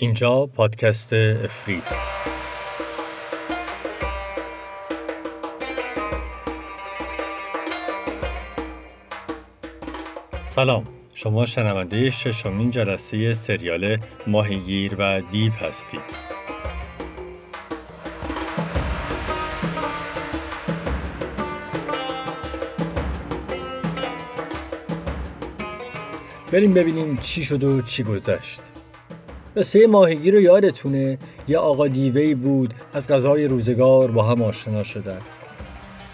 اینجا پادکست افرید. سلام. شما شنونده ششمین جلسه سریال ماهیگیر و دیو هستید. بریم ببینیم چی شد و چی گذشت. قصه ماهیگیر رو یادتونه یه آقا دیوهی بود از غذای روزگار با هم آشنا شدن.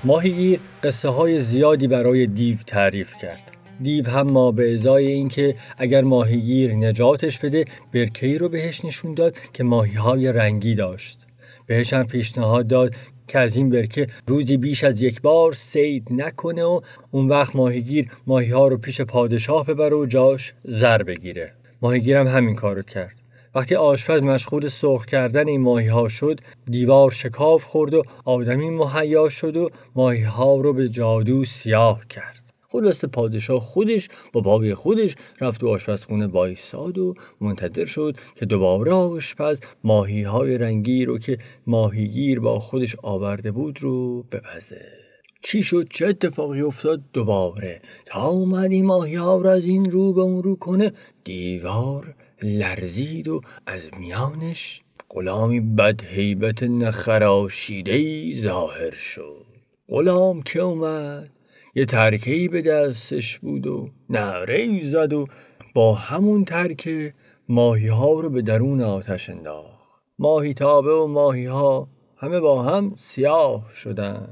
ماهیگیر قصه های زیادی برای دیو تعریف کرد. دیو هم ما به ازای اینکه اگر ماهیگیر نجاتش بده برکهی رو بهش نشون داد که ماهی های رنگی داشت. بهش هم پیشنهاد داد که از این برکه روزی بیش از یک بار سید نکنه و اون وقت ماهیگیر ماهی ها رو پیش پادشاه ببره و جاش زر بگیره. ماهیگیر هم همین کارو کرد. وقتی آشپز مشغول سرخ کردن این ماهی ها شد دیوار شکاف خورد و آدمی مهیا شد و ماهی ها رو به جادو سیاه کرد. خلاص پادشاه خودش با بابی خودش رفت و آشپزخونه وایساد و منتظر شد که دوباره آشپز ماهی های رنگی رو که ماهیگیر با خودش آورده بود رو بپزه. چی شد؟ چه اتفاقی افتاد؟ دوباره تا اومد این ماهی ها رو از این رو به اون رو کنه دیوار لرزید و از میانش غلامی بد هیبت نخراشیده ظاهر شد. غلام که اومد یه ترکه به دستش بود و نعره زد و با همون ترکه ماهی ها رو به درون آتش انداخت. ماهی تابه و ماهی ها همه با هم سیاه شدن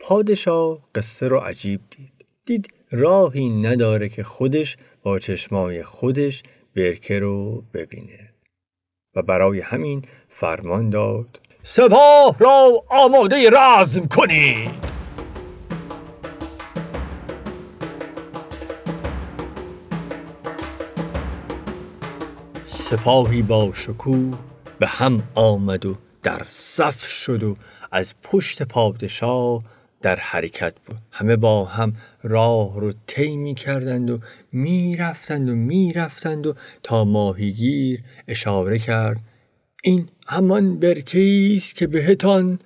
پادشاه قصه رو عجیب دید. دید راهی نداره که خودش با چشمای خودش برکه رو ببینه. و برای همین فرمان داد سپاه را آماده رزم کنید. سپاهی با شکوه به هم آمد و در صف شد و از پشت پادشاه در حرکت بود. همه با هم راه رو طی می کردند و می رفتند و می رفتند و تا ماهیگیر اشاره کرد این همان برکه است که بهتان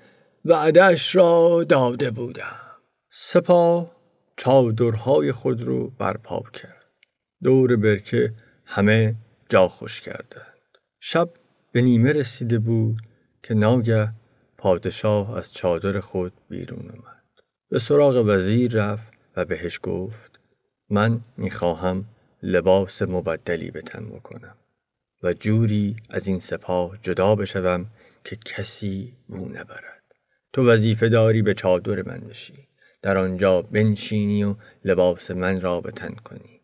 وعدش را داده بودم. سپاه چادرهای خود رو برپا کرد. دور برکه همه جا خوش کردند. شب به نیمه رسیده بود که ناگه پادشاه از چادر خود بیرون اومد. به سراغ وزیر رفت و بهش گفت من می‌خواهم لباس مبدلی به تن بکنم و جوری از این سپاه جدا بشوم که کسی بو نبرد. تو وظیفه داری به چادر من بشی. در آنجا بنشینی و لباس من را به تن کنی.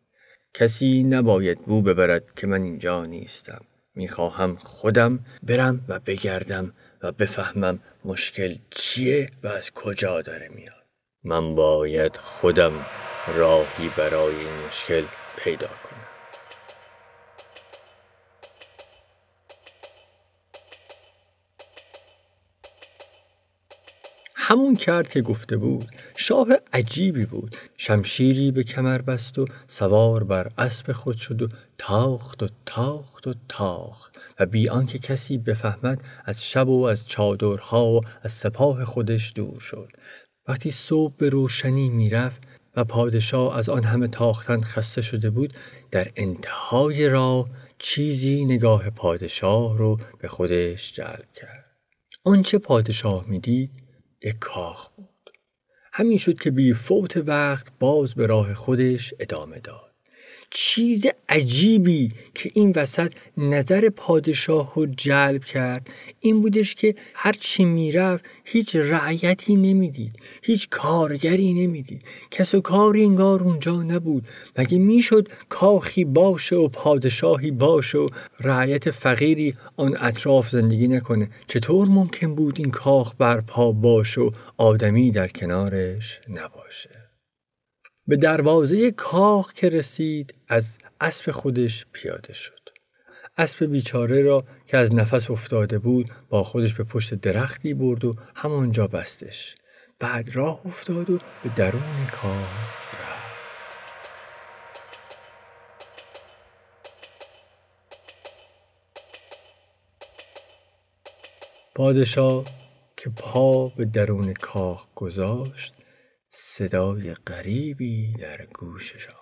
کسی نباید بو ببرد که من اینجا نیستم. می‌خواهم خودم برم و بگردم و بفهمم مشکل چیه و از کجا داره میاد. من باید خودم راهی برای این مشکل پیدا کنم. همون کرد که گفته بود شاه عجیبی بود. شمشیری به کمر بست و سوار بر اسب خود شد و تاخت و تاخت و تاخت. و بی آنکه کسی بفهمد از شب و از چادرها و از سپاه خودش دور شد. وقتی صبح به روشنی می‌رفت و پادشاه از آن همه تاختن خسته شده بود در انتهای راه چیزی نگاه پادشاه رو به خودش جلب کرد. آنچه پادشاه می‌دید یک کاخ بود. همین شد که بی فوت وقت باز به راه خودش ادامه داد. چیز عجیبی که این وسط نظر پادشاه رو جلب کرد. این بودش که هرچی می‌رفت هیچ رعیتی نمی‌دید هیچ کارگری نمی‌دید. کس و کاری انگار اونجا نبود. مگه می‌شد کاخی باشه و پادشاهی باشه و رعیت فقیری آن اطراف زندگی نکنه؟ چطور ممکن بود این کاخ برپا باشه و آدمی در کنارش نباشه؟ به دروازه کاخ که رسید از اسب خودش پیاده شد. اسب بیچاره را که از نفس افتاده بود با خودش به پشت درختی برد و همانجا بستش. بعد راه افتاد و به درون کاخ پادشاه که پا به درون کاخ گذاشت صدای غریبی در گوشش آمد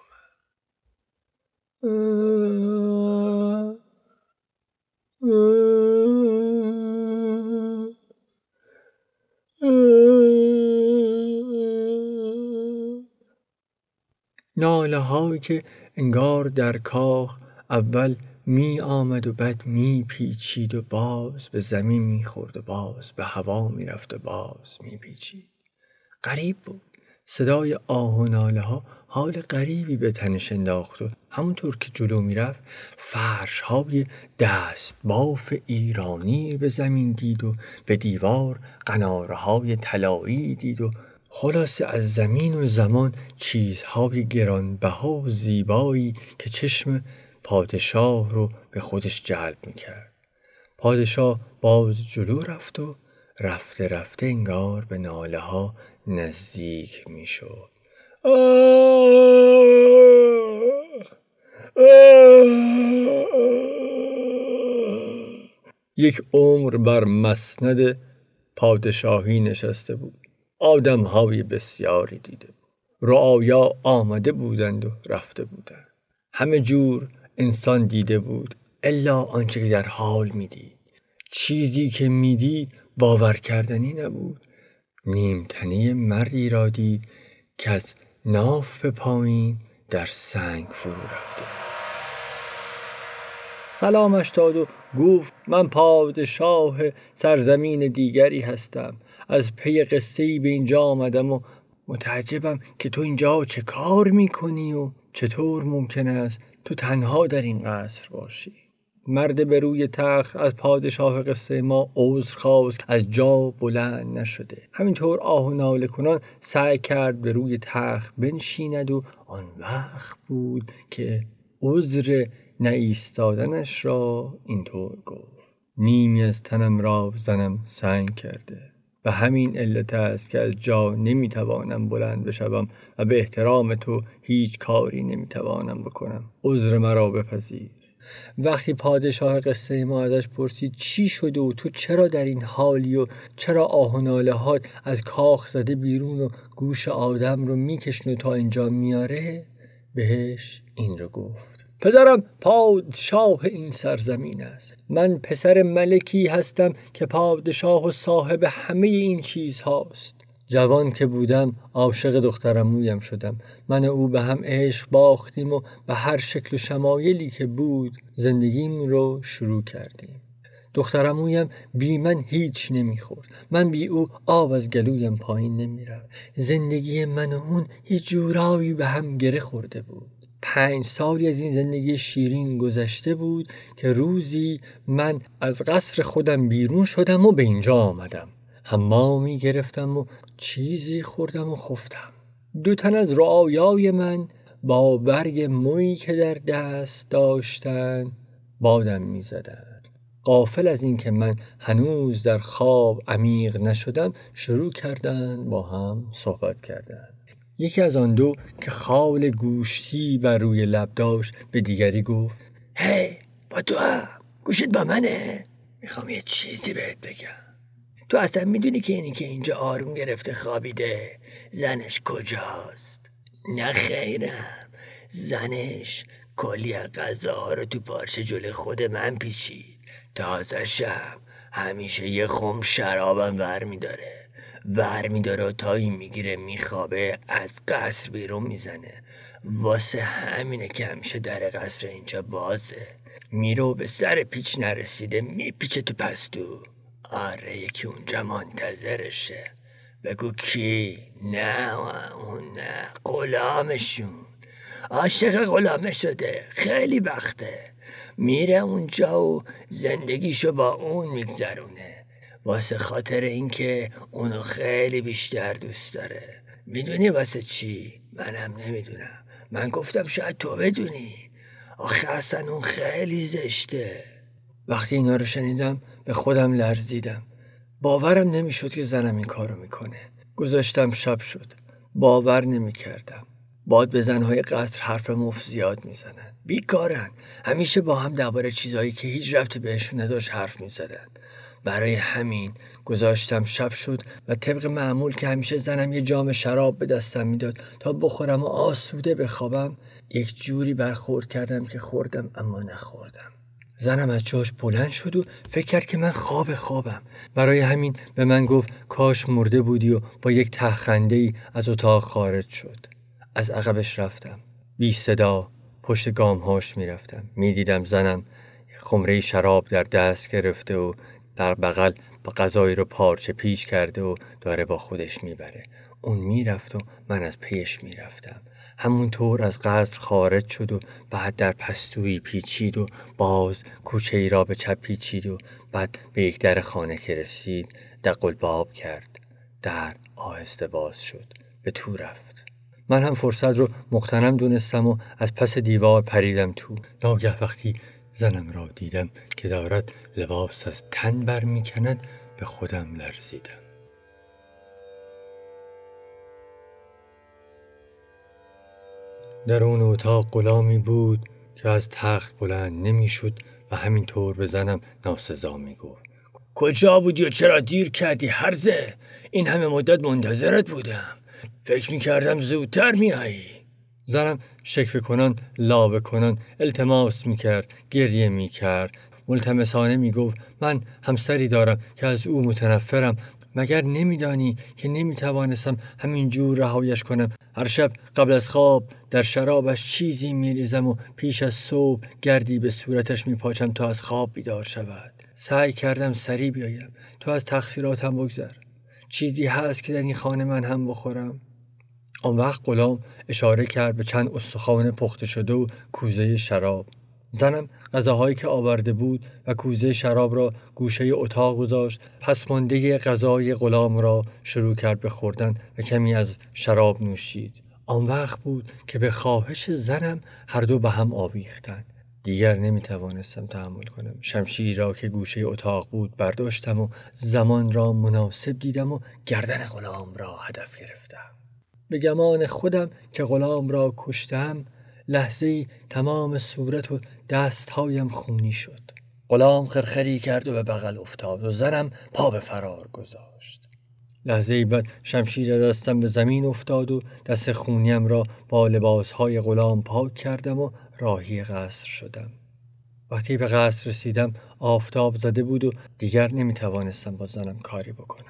ناله هایی که انگار در کاخ اول می آمد و بعد می پیچید و باز به زمین می خورد و باز به هوا می رفت و باز می پیچید. غریب بود. صدای آه و ناله ها حال غریبی به تنش انداخت و همونطور که جلو می‌رفت فرش های دست باف ایرانی به زمین دید و به دیوار قناره های طلایی دید و خلاصه از زمین و زمان چیزهای گرانبها و زیبایی که چشم پادشاه رو به خودش جلب می‌کرد. پادشاه باز جلو رفت و رفته رفته انگار به ناله ها نزدیک می‌شد. یک عمر بر مسند پادشاهی نشسته بود. آدم های بسیاری دیده بود. رعایا آمده بودند و رفته بودند. همه جور انسان دیده بود الا آنچه که در حال می‌دید. چیزی که می‌دید باور کردنی نبود. نیمتنه مردی را دید که از ناف به پایین در سنگ فرو رفته. سلامش داد و گفت من پادشاه سرزمین دیگری هستم. از پی قصه به اینجا آمدم و متعجبم که تو اینجا چه کار می‌کنی و چطور ممکن است تو تنها در این قصر باشی. مرد به روی تخت از پادشاه قصه ما عذر خواست از جا بلند نشده. همینطور آه و ناله کنان سعی کرد به روی تخت بنشیند و آن وقت بود که عذر نایستادنش را اینطور گفت. نیمی از تنم را زنم سنگ کرده و همین علت است که از جا نمی‌توانم بلند بشوم و به احترام تو هیچ کاری نمی‌توانم بکنم. عذر مرا بپذیر. وقتی پادشاه قصه ما ازش پرسید چی شده و تو چرا در این حالی و چرا آه و ناله از کاخ زده بیرون و گوش آدم رو می‌کشن تا اینجا میاره؟ بهش این رو گفت پدرم پادشاه این سرزمین است. من پسر ملکی هستم که پادشاه و صاحب همه این چیز هاست جوان که بودم عاشق دخترمویم شدم. من او به هم عشق باختیم و به هر شکل و شمایلی که بود زندگیم رو شروع کردیم. دخترمویم بی من هیچ نمی‌خورد. من بی او آب از گلویم پایین نمی‌رفت. زندگی من و اون یه جورایی به هم گره خورده بود. پنج سالی از این زندگی شیرین گذشته بود که روزی من از قصر خودم بیرون شدم و به اینجا آمدم. حمامی گرفتم و چیزی خوردم و خفتم. دو تن از رعایای من با برگ مویی که در دست داشتن بادم می زدن. قافل از اینکه من هنوز در خواب عمیق نشدم شروع کردن با هم صحبت کردن. یکی از آن دو که خال گوشتی بر روی لب داشت به دیگری گفت هی با تو هم گوشت با منه می‌خوام یه چیزی بهت بگم. تو اصلا می‌دونی که اینی که اینجا آروم گرفته خوابیده زنش کجاست؟ نه خیرم. زنش کلی غذاها رو تو پارچه جلو خود من پیچید. تازه شب همیشه یه خم شرابم ور میداره. ور میداره و تا این می‌گیره میخوابه از قصر بیرون می‌زنه. واسه همینه که همیشه در قصر اینجا بازه. میرو به سر پیچ نرسیده میپیچه تو پستو. آره یکی اونجا منتظرشه. بگو کی؟ نه اون نه. غلامشون. عاشق غلامه شده. خیلی وقته میره اونجا و زندگیشو با اون میگذرونه. واسه خاطر اینکه اونو خیلی بیشتر دوست داره. می‌دونی واسه چی؟ منم نمی‌دونم. من گفتم شاید تو بدونی. آخه اصلا اون خیلی زشته. وقتی اینا رو شنیدم به خودم لرزیدم. باورم نمی‌شد که زنم این کارو می‌کنه. گذاشتم شب شد. باور نمی‌کردم. باد به زنهای قصر حرف مفت زیاد می‌زنن. بیکارن. همیشه با هم درباره چیزهایی که هیچ ربطی بهشون نداشت حرف می‌زدن. برای همین گذاشتم شب شد و طبق معمول که همیشه زنم یه جام شراب به دستم می‌داد تا بخورم و آسوده بخوابم یک جوری برخورد کردم که خوردم اما نخوردم. زنم از جاش بلند شد و فکر کرد که من خواب خوابم. برای همین به من گفت کاش مرده بودی و با یک تخنده ای از اتاق خارج شد. از عقبش رفتم. بی صدا پشت گامهاش می‌رفتم. می‌دیدم زنم خمره شراب در دست گرفته و در بغل با غذایی رو پارچه پیچ کرده و داره با خودش می‌بره. اون می‌رفت و من از پیش می‌رفتم. همونطور از قصر خارج شد و بعد در پستویی پیچید و باز کوچه ای را به چپ پیچید و بعد به یک در خانه که رسید دقل باب کرد. در آهسته باز شد. به تو رفت. من هم فرصت رو مختنم دونستم و از پس دیوار پریدم تو. ناگه وقتی زنم را دیدم که دارد لباس از تن بر می کند به خودم لرزیدم. در اون اتاق غلامی بود که از تخت بلند نمی‌شد و همینطور به زنم ناسزا می گفت کجا بودی و چرا دیر کردی هرزه این همه مدت منتظرت بودم. فکر می کردم زودتر میایی زنم شکف کنان لاوه کنان التماس می کرد گریه می کرد ملتمسانه می گفت من همسری دارم که از او متنفرم مگر نمیدانی که نمی‌توانستم همین جور رهایش کنم؟ هر شب قبل از خواب در شرابش چیزی میریزم و پیش از صبح گردی به صورتش میپاچم تا از خواب بیدار شود. سعی کردم سریع بیایم. تو از تقصیراتم بگذر. چیزی هست که در این خانه من هم بخورم. آن وقت غلام اشاره کرد به چند استخوان پخته شده و کوزه شراب. زنم غذاهایی که آورده بود و کوزه شراب را گوشه اتاق گذاشت. پس مانده غذای غلام را شروع کرد به خوردن و کمی از شراب نوشید. آن وقت بود که به خواهش زنم هر دو به هم آویختند دیگر نمی توانستم تحمل کنم. شمشیر را که گوشه اتاق بود برداشتم و زمان را مناسب دیدم و گردن غلام را هدف گرفتم. به گمان خودم که غلام را کشتم لحظه تمام صورت و دستهایم خونی شد. غلام خرخری کرد و به بغل افتاد و زنم پا به فرار گذاشت. لحظه بعد شمشیر دستم به زمین افتاد و دست خونیم را با لباسهای غلام پاک کردم و راهی قصر شدم. وقتی به قصر رسیدم آفتاب زده بود و دیگر نمی توانستم با زنم کاری بکنم.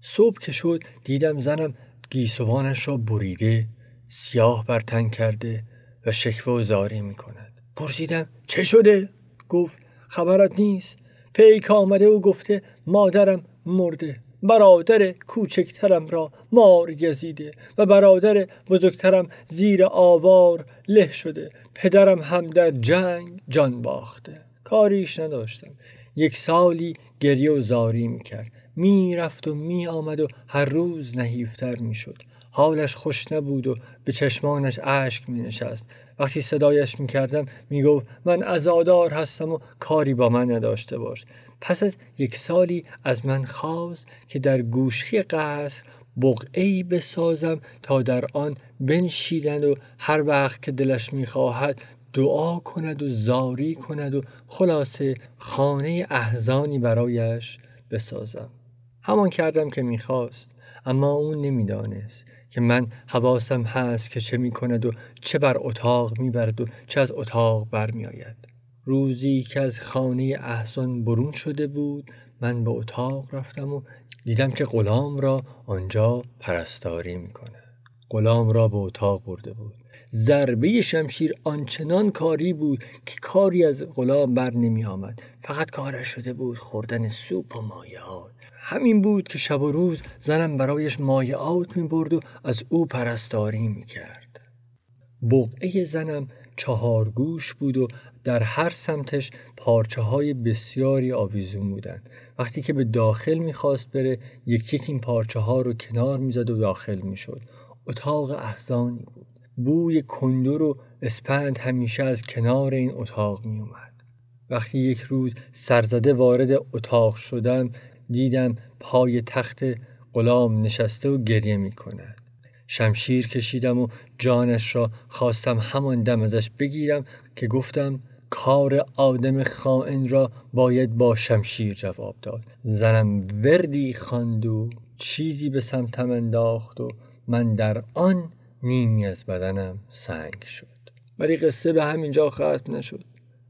صبح که شد دیدم زنم گیسوانش را بریده سیاه بر تن کرده و شکوه و زاری می کند پرسیدم چه شده؟ گفت خبرت نیست. پیک آمده و گفته مادرم مرده. برادر کوچکترم را مار گزیده و برادر بزرگترم زیر آوار له شده. پدرم هم در جنگ جان باخته. کاریش نداشتم. یک سالی گریه و زاری می‌کرد. می‌رفت و می آمد و هر روز نحیفتر می‌شد. حالش خوش نبود و به چشمانش اشک می نشست وقتی صدایش می کردم می گفت من ازادار هستم و کاری با من نداشته باش. پس از یک سالی از من خواست که در گوشی قصر بقعی بسازم تا در آن بنشیدند و هر وقت که دلش می‌خواهد دعا کند و زاری کند و خلاصه خانه احزانی برایش بسازم. همان کردم که می‌خواست اما اون نمی‌دانست. که من حواسم هست که چه می کند و چه بر اتاق می برد و چه از اتاق برمی آید. روزی که از خانه احسان برون شده بود من به اتاق رفتم و دیدم که غلام را آنجا پرستاری می کند. غلام را به اتاق برده بود. ضربه شمشیر آنچنان کاری بود که کاری از غلام بر نمی آمد. فقط کارش شده بود خوردن سوپ و مایعات. همین بود که شب و روز زنم برایش مایعات می برد و از او پرستاری می کرد. بقعه زنم چهار گوش بود و در هر سمتش پارچه های بسیاری آویزون بودند. وقتی که به داخل می‌خواست بره یکی یک این پارچه ها رو کنار می‌زد و داخل می‌شد. اتاق احزانی بود. بوی کندور و اسپند همیشه از کنار این اتاق می اومد. وقتی یک روز سرزده وارد اتاق شدم دیدم پای تخت غلام نشسته و گریه می کند. شمشیر کشیدم و جانش را خواستم همان دم ازش بگیرم که گفتم کار آدم خائن را باید با شمشیر جواب داد. زنم وردی خواند و چیزی به سمتم انداخت و من در آن نیمی از بدنم سنگ شد. ولی قصه به همینجا ختم نشد.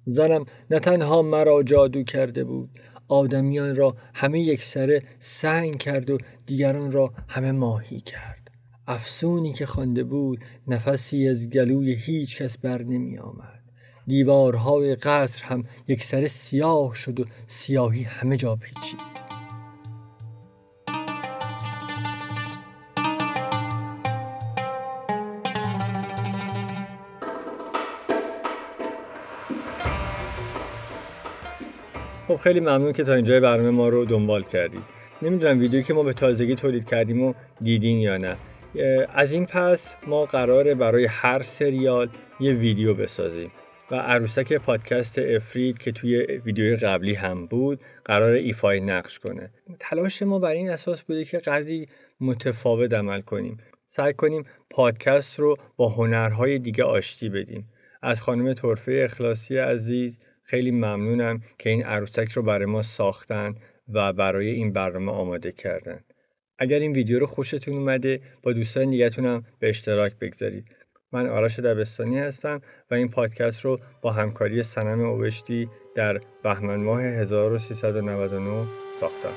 زنم نه تنها مرا جادو کرده بود آدمیان را همه یک سره سنگ کرد و دیگران را همه ماهی کرد. افسونی که خوانده بود نفسی از گلوی هیچ کس بر نمی آمد. دیوارهای قصر هم یک سره سیاه شد و سیاهی همه جا پیچید. خب خیلی ممنون که تا اینجای برنامه ما رو دنبال کردید. نمی‌دونم ویدیویی که ما به تازگی تولید کردیم و دیدین یا نه. از این پس ما قراره برای هر سریال یه ویدیو بسازیم و عروسک پادکست افرید که توی ویدیوی قبلی هم بود قرار ایفای نقش کنه. تلاش ما بر این اساس بوده که قدری متفاوت عمل کنیم. سعی کنیم پادکست رو با هنرهای دیگه آشتی بدیم. از خانم طرفه اخلاصی عزیز خیلی ممنونم که این عروسک رو برای ما ساختن و برای این برنامه آماده کردن. اگر این ویدیو رو خوشتون اومده با دوستان دیگهتونم به اشتراک بگذارید. من آرش دبستانی هستم و این پادکست رو با همکاری سنم اوشتی در بهمن ماه 1399 ساختم.